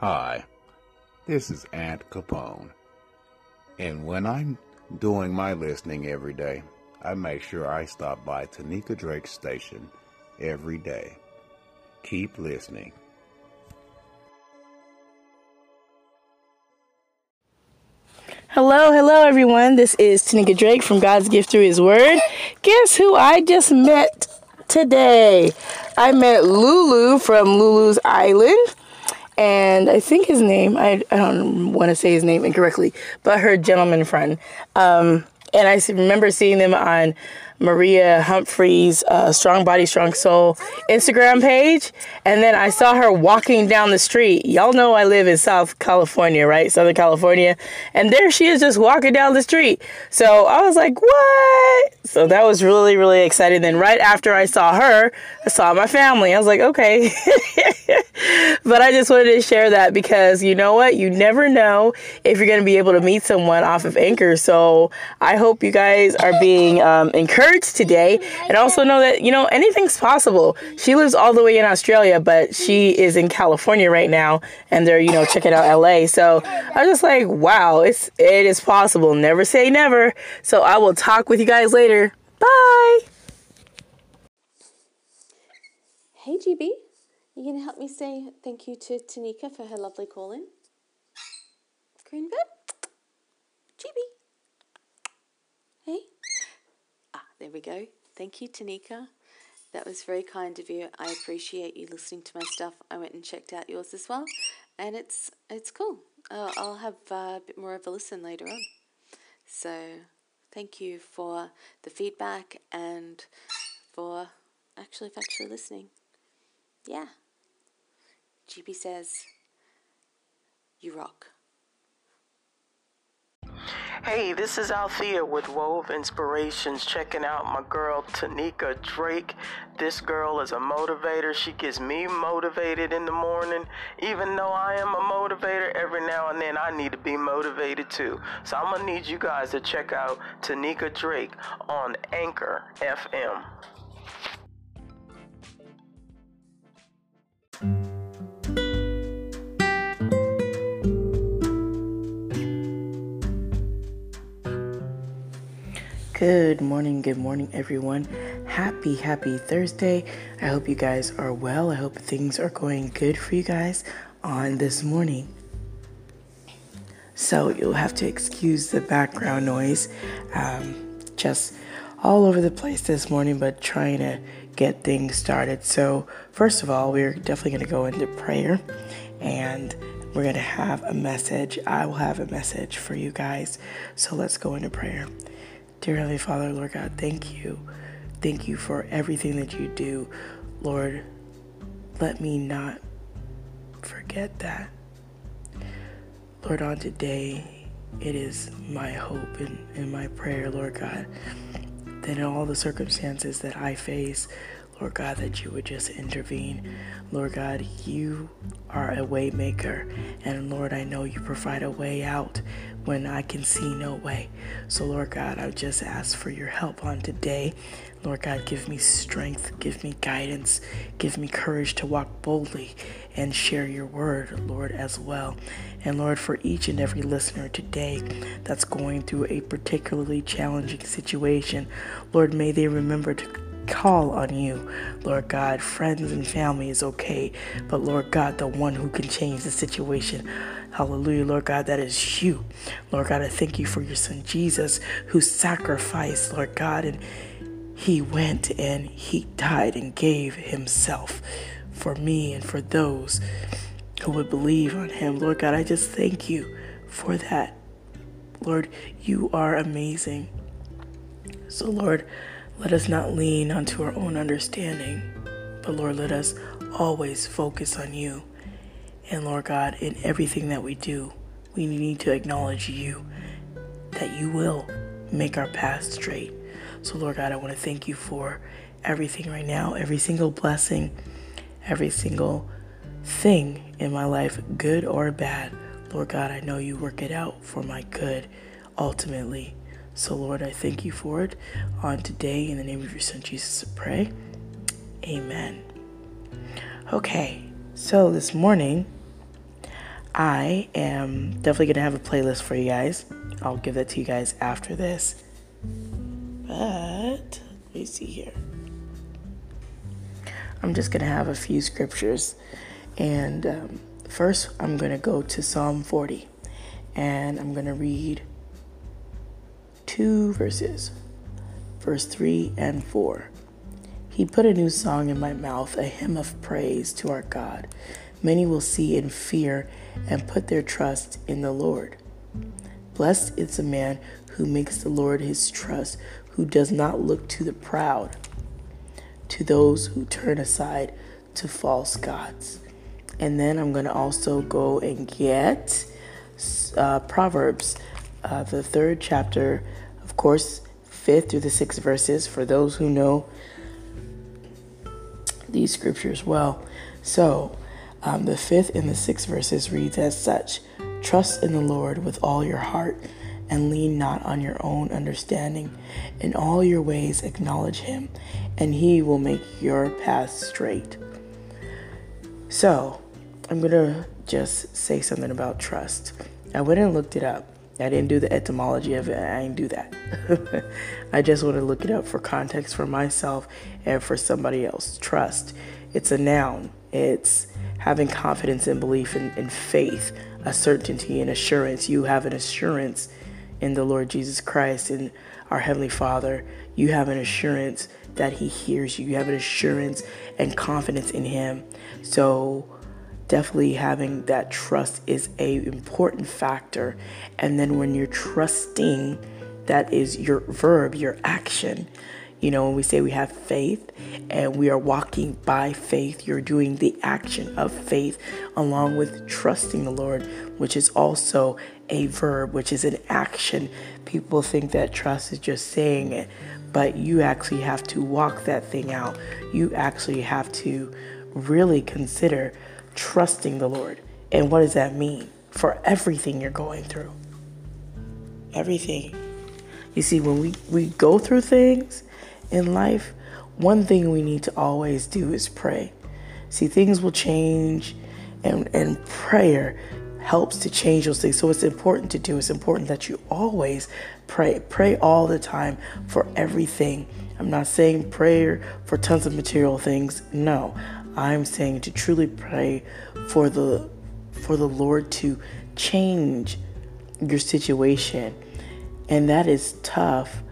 Hi, this is Aunt Capone. And when I'm doing my listening every day, I make sure I stop by Tanika Drake's station every day. Keep listening. Hello, hello, everyone. This is Tanika Drake from God's Gift Through His Word. Guess who I just met today? I met Lulu from Lulu's Island. And I think his name, I, I don't want to say his name incorrectly, but her gentleman friend. Um, and I remember seeing them on Maria Humphrey's uh, Strong Body, Strong Soul Instagram page. And then I saw her walking down the street. Y'all know I live in South California, right? Southern California. And there she is just walking down the street. So I was like, what? So that was really, really exciting. Then right after I saw her, I saw my family. I was like, okay. but I just wanted to share that because you know what? You never know if you're going to be able to meet someone off of Anchor. So I hope you guys are being um, encouraged today and also know that, you know, anything's possible. She lives all the way in Australia, but she is in California right now and they're, you know, checking out LA. So I was just like, wow, it's it is possible. Never say never. So I will talk with you guys later. Bye. Hey GB, you gonna help me say thank you to Tanika for her lovely call in? Green bit? GB. Hey? Ah, there we go. Thank you, Tanika. That was very kind of you. I appreciate you listening to my stuff. I went and checked out yours as well, and it's it's cool. Uh, I'll have uh, a bit more of a listen later on. So, thank you for the feedback and for actually for actually listening. Yeah. GB says, You rock. Hey, this is Althea with Wove Inspirations, checking out my girl Tanika Drake. This girl is a motivator. She gets me motivated in the morning. Even though I am a motivator, every now and then I need to be motivated too. So I'm gonna need you guys to check out Tanika Drake on Anchor FM. Good morning, good morning, everyone. Happy, happy Thursday. I hope you guys are well. I hope things are going good for you guys on this morning. So, you'll have to excuse the background noise. Um, just all over the place this morning, but trying to get things started. So, first of all, we're definitely going to go into prayer and we're going to have a message. I will have a message for you guys. So, let's go into prayer. Dear Heavenly Father, Lord God, thank you. Thank you for everything that you do. Lord, let me not forget that. Lord, on today, it is my hope and, and my prayer, Lord God, that in all the circumstances that I face, Lord God, that you would just intervene. Lord God, you are a way maker. And Lord, I know you provide a way out when I can see no way. So, Lord God, I just ask for your help on today. Lord God, give me strength, give me guidance, give me courage to walk boldly and share your word, Lord, as well. And Lord, for each and every listener today that's going through a particularly challenging situation, Lord, may they remember to call on you. Lord God, friends and family is okay, but Lord God, the one who can change the situation. Hallelujah, Lord God, that is you. Lord God, I thank you for your son Jesus who sacrificed, Lord God, and he went and he died and gave himself for me and for those who would believe on him. Lord God, I just thank you for that. Lord, you are amazing. So, Lord, let us not lean onto our own understanding, but Lord, let us always focus on you. And Lord God, in everything that we do, we need to acknowledge you, that you will make our path straight. So, Lord God, I want to thank you for everything right now, every single blessing, every single thing in my life, good or bad. Lord God, I know you work it out for my good ultimately. So, Lord, I thank you for it on today. In the name of your Son, Jesus, I pray. Amen. Okay, so this morning, I am definitely going to have a playlist for you guys. I'll give that to you guys after this. But let me see here. I'm just going to have a few scriptures. And um, first, I'm going to go to Psalm 40. And I'm going to read two verses, verse 3 and 4. He put a new song in my mouth, a hymn of praise to our God. Many will see and fear and put their trust in the Lord. Blessed is the man who makes the Lord his trust, who does not look to the proud, to those who turn aside to false gods. And then I'm going to also go and get uh, Proverbs, uh, the third chapter, of course, fifth through the sixth verses for those who know these scriptures well. So, um, the fifth and the sixth verses reads as such Trust in the Lord with all your heart and lean not on your own understanding. In all your ways, acknowledge him, and he will make your path straight. So, I'm going to just say something about trust. I went and looked it up. I didn't do the etymology of it. I didn't do that. I just want to look it up for context for myself and for somebody else. Trust. It's a noun. It's having confidence and belief and, faith, a certainty and assurance. You have an assurance in the Lord Jesus Christ and our Heavenly Father. You have an assurance that He hears you. You have an assurance and confidence in Him. So definitely having that trust is a important factor. And then when you're trusting, that is your verb, your action. You know, when we say we have faith and we are walking by faith, you're doing the action of faith along with trusting the Lord, which is also a verb, which is an action. People think that trust is just saying it, but you actually have to walk that thing out. You actually have to really consider trusting the Lord. And what does that mean for everything you're going through? Everything. You see, when we, we go through things, in life, one thing we need to always do is pray. See, things will change, and, and prayer helps to change those things. So it's important to do. It's important that you always pray. Pray all the time for everything. I'm not saying prayer for tons of material things. No. I'm saying to truly pray for the for the Lord to change your situation. And that is tough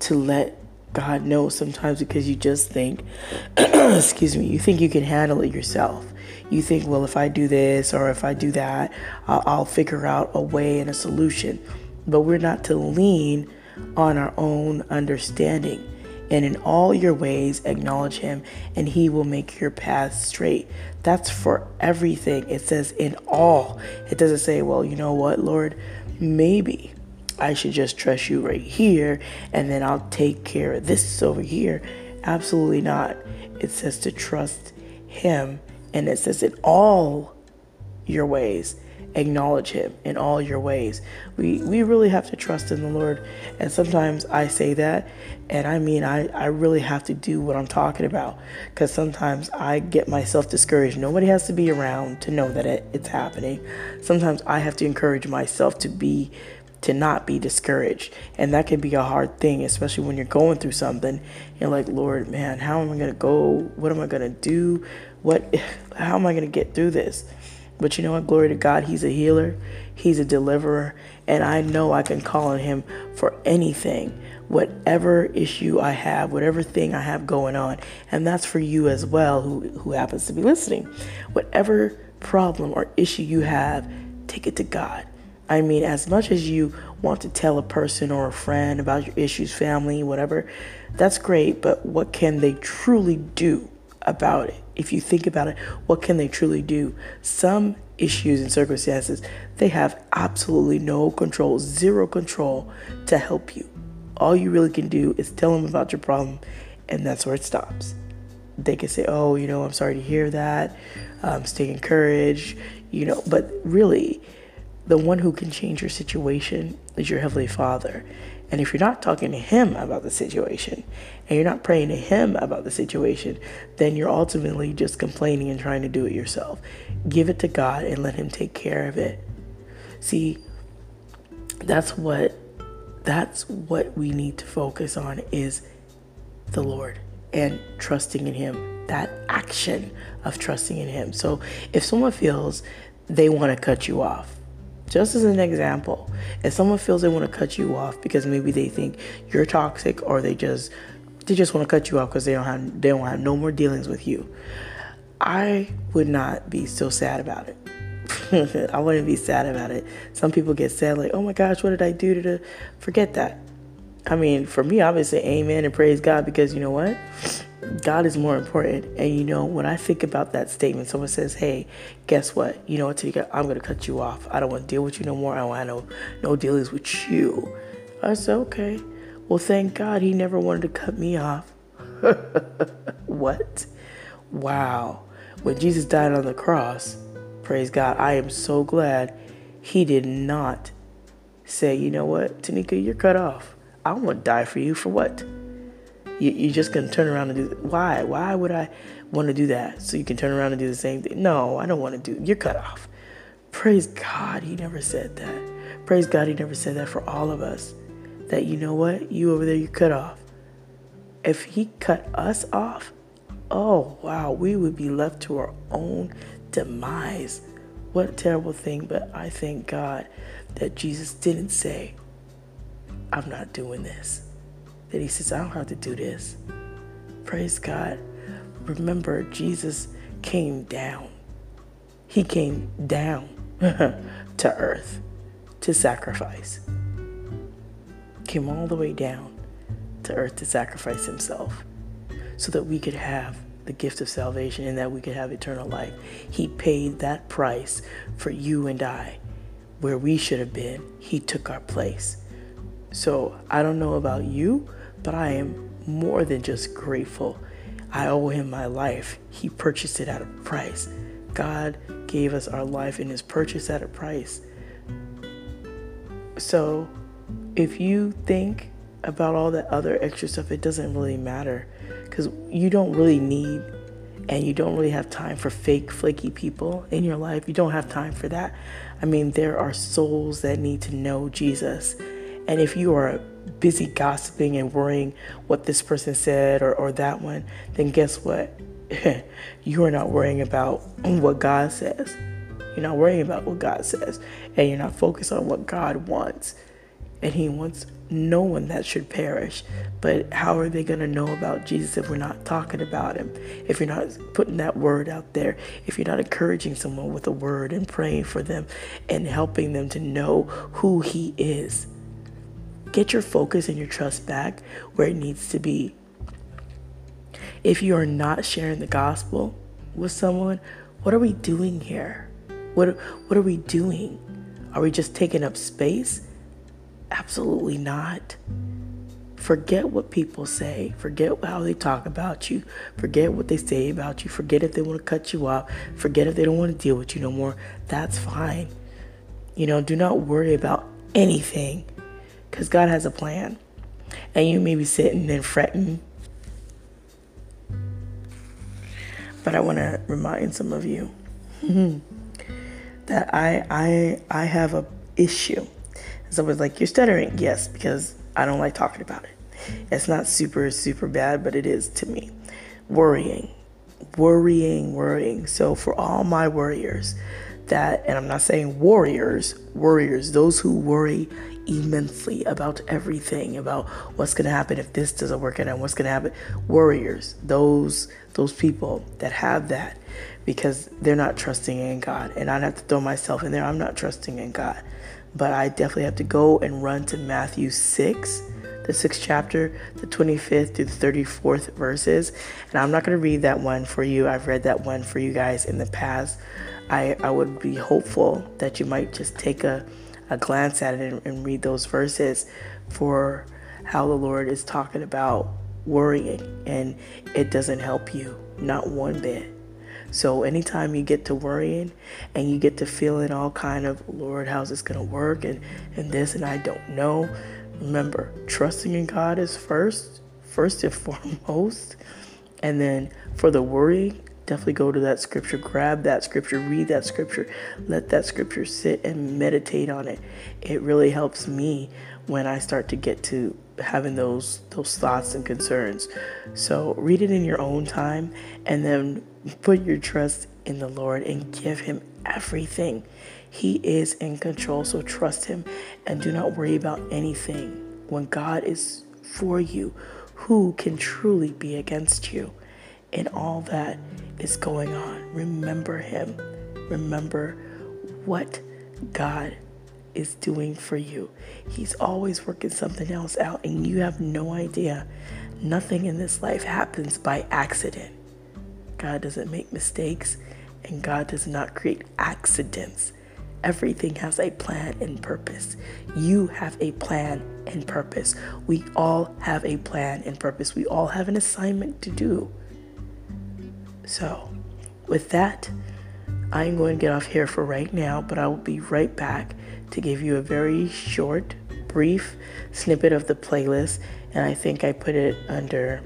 to let God know sometimes because you just think, excuse me, you think you can handle it yourself. You think, well, if I do this or if I do that, I'll, I'll figure out a way and a solution. But we're not to lean on our own understanding. And in all your ways, acknowledge Him, and He will make your path straight. That's for everything. It says in all. It doesn't say, well, you know what, Lord, maybe I should just trust you right here and then I'll take care of this over here. Absolutely not. It says to trust Him and it says in all your ways acknowledge him in all your ways we we really have to trust in the lord and sometimes i say that and i mean i i really have to do what i'm talking about because sometimes i get myself discouraged nobody has to be around to know that it, it's happening sometimes i have to encourage myself to be to not be discouraged. And that can be a hard thing, especially when you're going through something. You're like, Lord, man, how am I to go? What am I to do? What, how am I to get through this? But you know what? Glory to God. He's a healer, He's a deliverer. And I know I can call on Him for anything, whatever issue I have, whatever thing I have going on. And that's for you as well, who, who happens to be listening. Whatever problem or issue you have, take it to God. I mean, as much as you want to tell a person or a friend about your issues, family, whatever, that's great, but what can they truly do about it? If you think about it, what can they truly do? Some issues and circumstances, they have absolutely no control, zero control to help you. All you really can do is tell them about your problem, and that's where it stops. They can say, Oh, you know, I'm sorry to hear that. Um, stay encouraged, you know, but really, the one who can change your situation is your Heavenly Father. And if you're not talking to Him about the situation and you're not praying to Him about the situation, then you're ultimately just complaining and trying to do it yourself. Give it to God and let Him take care of it. See, that's what that's what we need to focus on is the Lord and trusting in him that action of trusting in him so if someone feels they want to cut you off just as an example, if someone feels they want to cut you off because maybe they think you're toxic or they just they just want to cut you off because they don't have they don't have no more dealings with you, I would not be so sad about it. I wouldn't be sad about it. Some people get sad like, "Oh my gosh, what did I do to forget that?" I mean, for me, obviously, amen and praise God because you know what? God is more important. And you know, when I think about that statement, someone says, Hey, guess what? You know what, I'm gonna cut you off. I don't want to deal with you no more. I don't want no no dealings with you. I said, Okay. Well thank God he never wanted to cut me off. what? Wow. When Jesus died on the cross, praise God, I am so glad he did not say, you know what, Tanika, you're cut off. I want to die for you for what? You, are just going to turn around and do why? Why would I want to do that? So you can turn around and do the same thing? No, I don't want to do. You're cut off. Praise God, He never said that. Praise God, He never said that for all of us. That you know what? You over there, you cut off. If He cut us off, oh wow, we would be left to our own demise. What a terrible thing, but I thank God that Jesus didn't say, I'm not doing this that he says, I don't have to do this. Praise God. Remember, Jesus came down. He came down to earth to sacrifice. Came all the way down to earth to sacrifice himself so that we could have the gift of salvation and that we could have eternal life. He paid that price for you and I. Where we should have been, He took our place. So I don't know about you, but I am more than just grateful. I owe him my life. He purchased it at a price. God gave us our life and is purchased at a price. So if you think about all that other extra stuff, it doesn't really matter because you don't really need and you don't really have time for fake, flaky people in your life. You don't have time for that. I mean, there are souls that need to know Jesus. And if you are busy gossiping and worrying what this person said or, or that one, then guess what? you are not worrying about what God says. You're not worrying about what God says. And you're not focused on what God wants. And He wants no one that should perish. But how are they going to know about Jesus if we're not talking about Him? If you're not putting that word out there? If you're not encouraging someone with a word and praying for them and helping them to know who He is? Get your focus and your trust back where it needs to be. If you are not sharing the gospel with someone, what are we doing here? What, what are we doing? Are we just taking up space? Absolutely not. Forget what people say. Forget how they talk about you. Forget what they say about you. Forget if they want to cut you off. Forget if they don't want to deal with you no more. That's fine. You know, do not worry about anything because God has a plan. And you may be sitting and fretting. But I want to remind some of you that I I I have a issue. Someone's like, "You're stuttering." Yes, because I don't like talking about it. It's not super super bad, but it is to me. Worrying, worrying, worrying. So for all my worriers, that, and I'm not saying warriors, warriors, those who worry immensely about everything, about what's going to happen if this doesn't work out and what's going to happen. Warriors, those those people that have that because they're not trusting in God. And I'd have to throw myself in there. I'm not trusting in God. But I definitely have to go and run to Matthew 6, the sixth chapter, the 25th to the 34th verses. And I'm not going to read that one for you. I've read that one for you guys in the past. I, I would be hopeful that you might just take a a glance at it and, and read those verses for how the Lord is talking about worrying and it doesn't help you, not one bit. So anytime you get to worrying and you get to feeling all kind of Lord, how's this gonna work and, and this and I don't know, remember, trusting in God is first, first and foremost. And then for the worry, definitely go to that scripture, grab that scripture, read that scripture, let that scripture sit and meditate on it. It really helps me when I start to get to having those those thoughts and concerns. So read it in your own time and then put your trust in the Lord and give him everything. He is in control, so trust him and do not worry about anything. When God is for you, who can truly be against you? In all that is going on, remember him. Remember what God is doing for you. He's always working something else out, and you have no idea. Nothing in this life happens by accident. God doesn't make mistakes, and God does not create accidents. Everything has a plan and purpose. You have a plan and purpose. We all have a plan and purpose. We all have an assignment to do. So, with that, I'm going to get off here for right now, but I will be right back to give you a very short, brief snippet of the playlist. And I think I put it under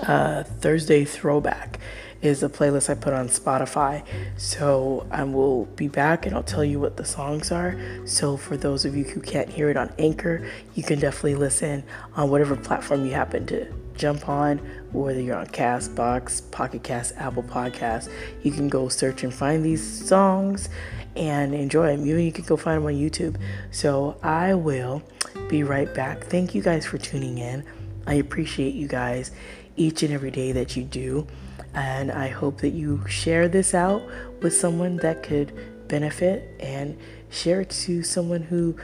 uh, Thursday Throwback is a playlist I put on Spotify. So I will be back and I'll tell you what the songs are. So for those of you who can't hear it on Anchor, you can definitely listen on whatever platform you happen to jump on, whether you're on Castbox, Pocket Cast, Apple Podcasts. You can go search and find these songs and enjoy them. Even you can go find them on YouTube. So I will be right back. Thank you guys for tuning in. I appreciate you guys each and every day that you do. And I hope that you share this out with someone that could benefit and share it to someone who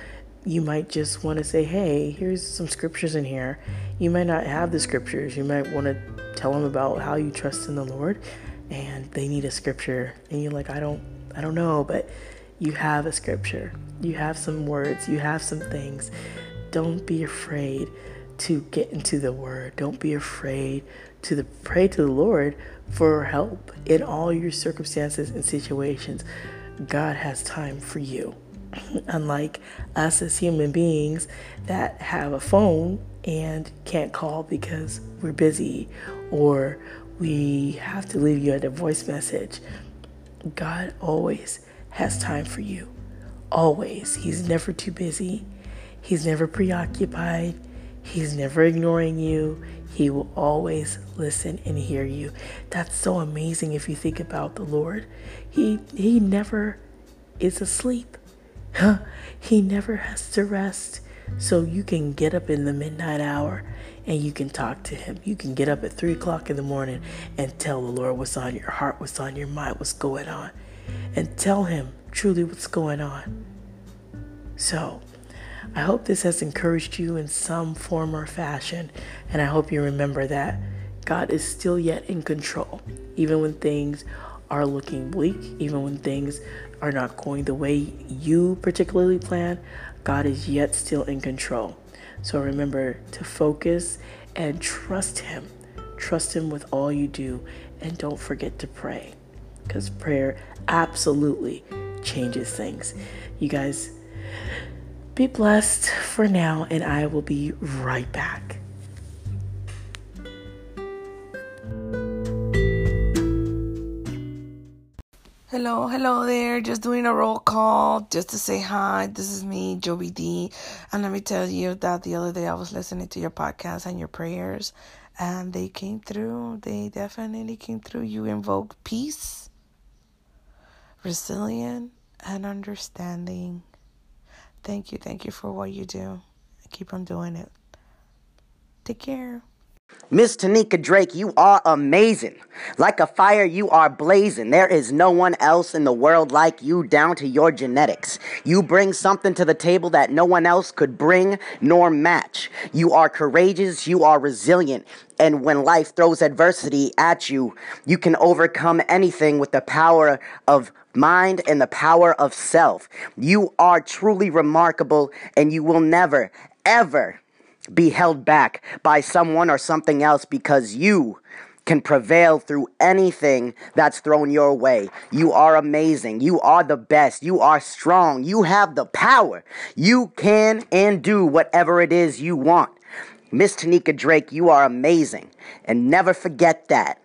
you might just want to say, hey, here's some scriptures in here. You might not have the scriptures. You might want to tell them about how you trust in the Lord and they need a scripture. And you're like, I don't I don't know, but you have a scripture. You have some words. You have some things. Don't be afraid to get into the word. Don't be afraid to the, pray to the Lord for help in all your circumstances and situations. God has time for you. Unlike us as human beings that have a phone and can't call because we're busy or we have to leave you at a voice message. God always has time for you. Always. He's never too busy. He's never preoccupied. He's never ignoring you. He will always listen and hear you. That's so amazing if you think about the Lord. He he never is asleep. He never has to rest. So you can get up in the midnight hour and you can talk to him. You can get up at three o'clock in the morning and tell the Lord what's on your heart, what's on your mind, what's going on, and tell him truly what's going on. So, I hope this has encouraged you in some form or fashion, and I hope you remember that God is still yet in control, even when things are looking bleak, even when things are not going the way you particularly plan. God is yet still in control. So remember to focus and trust Him. Trust Him with all you do, and don't forget to pray because prayer absolutely changes things. You guys, be blessed for now, and I will be right back. Hello, hello there. Just doing a roll call just to say hi. This is me, Joby D. And let me tell you that the other day I was listening to your podcast and your prayers, and they came through. They definitely came through. You invoked peace, resilience, and understanding. Thank you. Thank you for what you do. Keep on doing it. Take care. Miss Tanika Drake, you are amazing. Like a fire, you are blazing. There is no one else in the world like you, down to your genetics. You bring something to the table that no one else could bring nor match. You are courageous, you are resilient, and when life throws adversity at you, you can overcome anything with the power of mind and the power of self. You are truly remarkable, and you will never, ever be held back by someone or something else because you can prevail through anything that's thrown your way. You are amazing. You are the best. You are strong. You have the power. You can and do whatever it is you want. Miss Tanika Drake, you are amazing. And never forget that.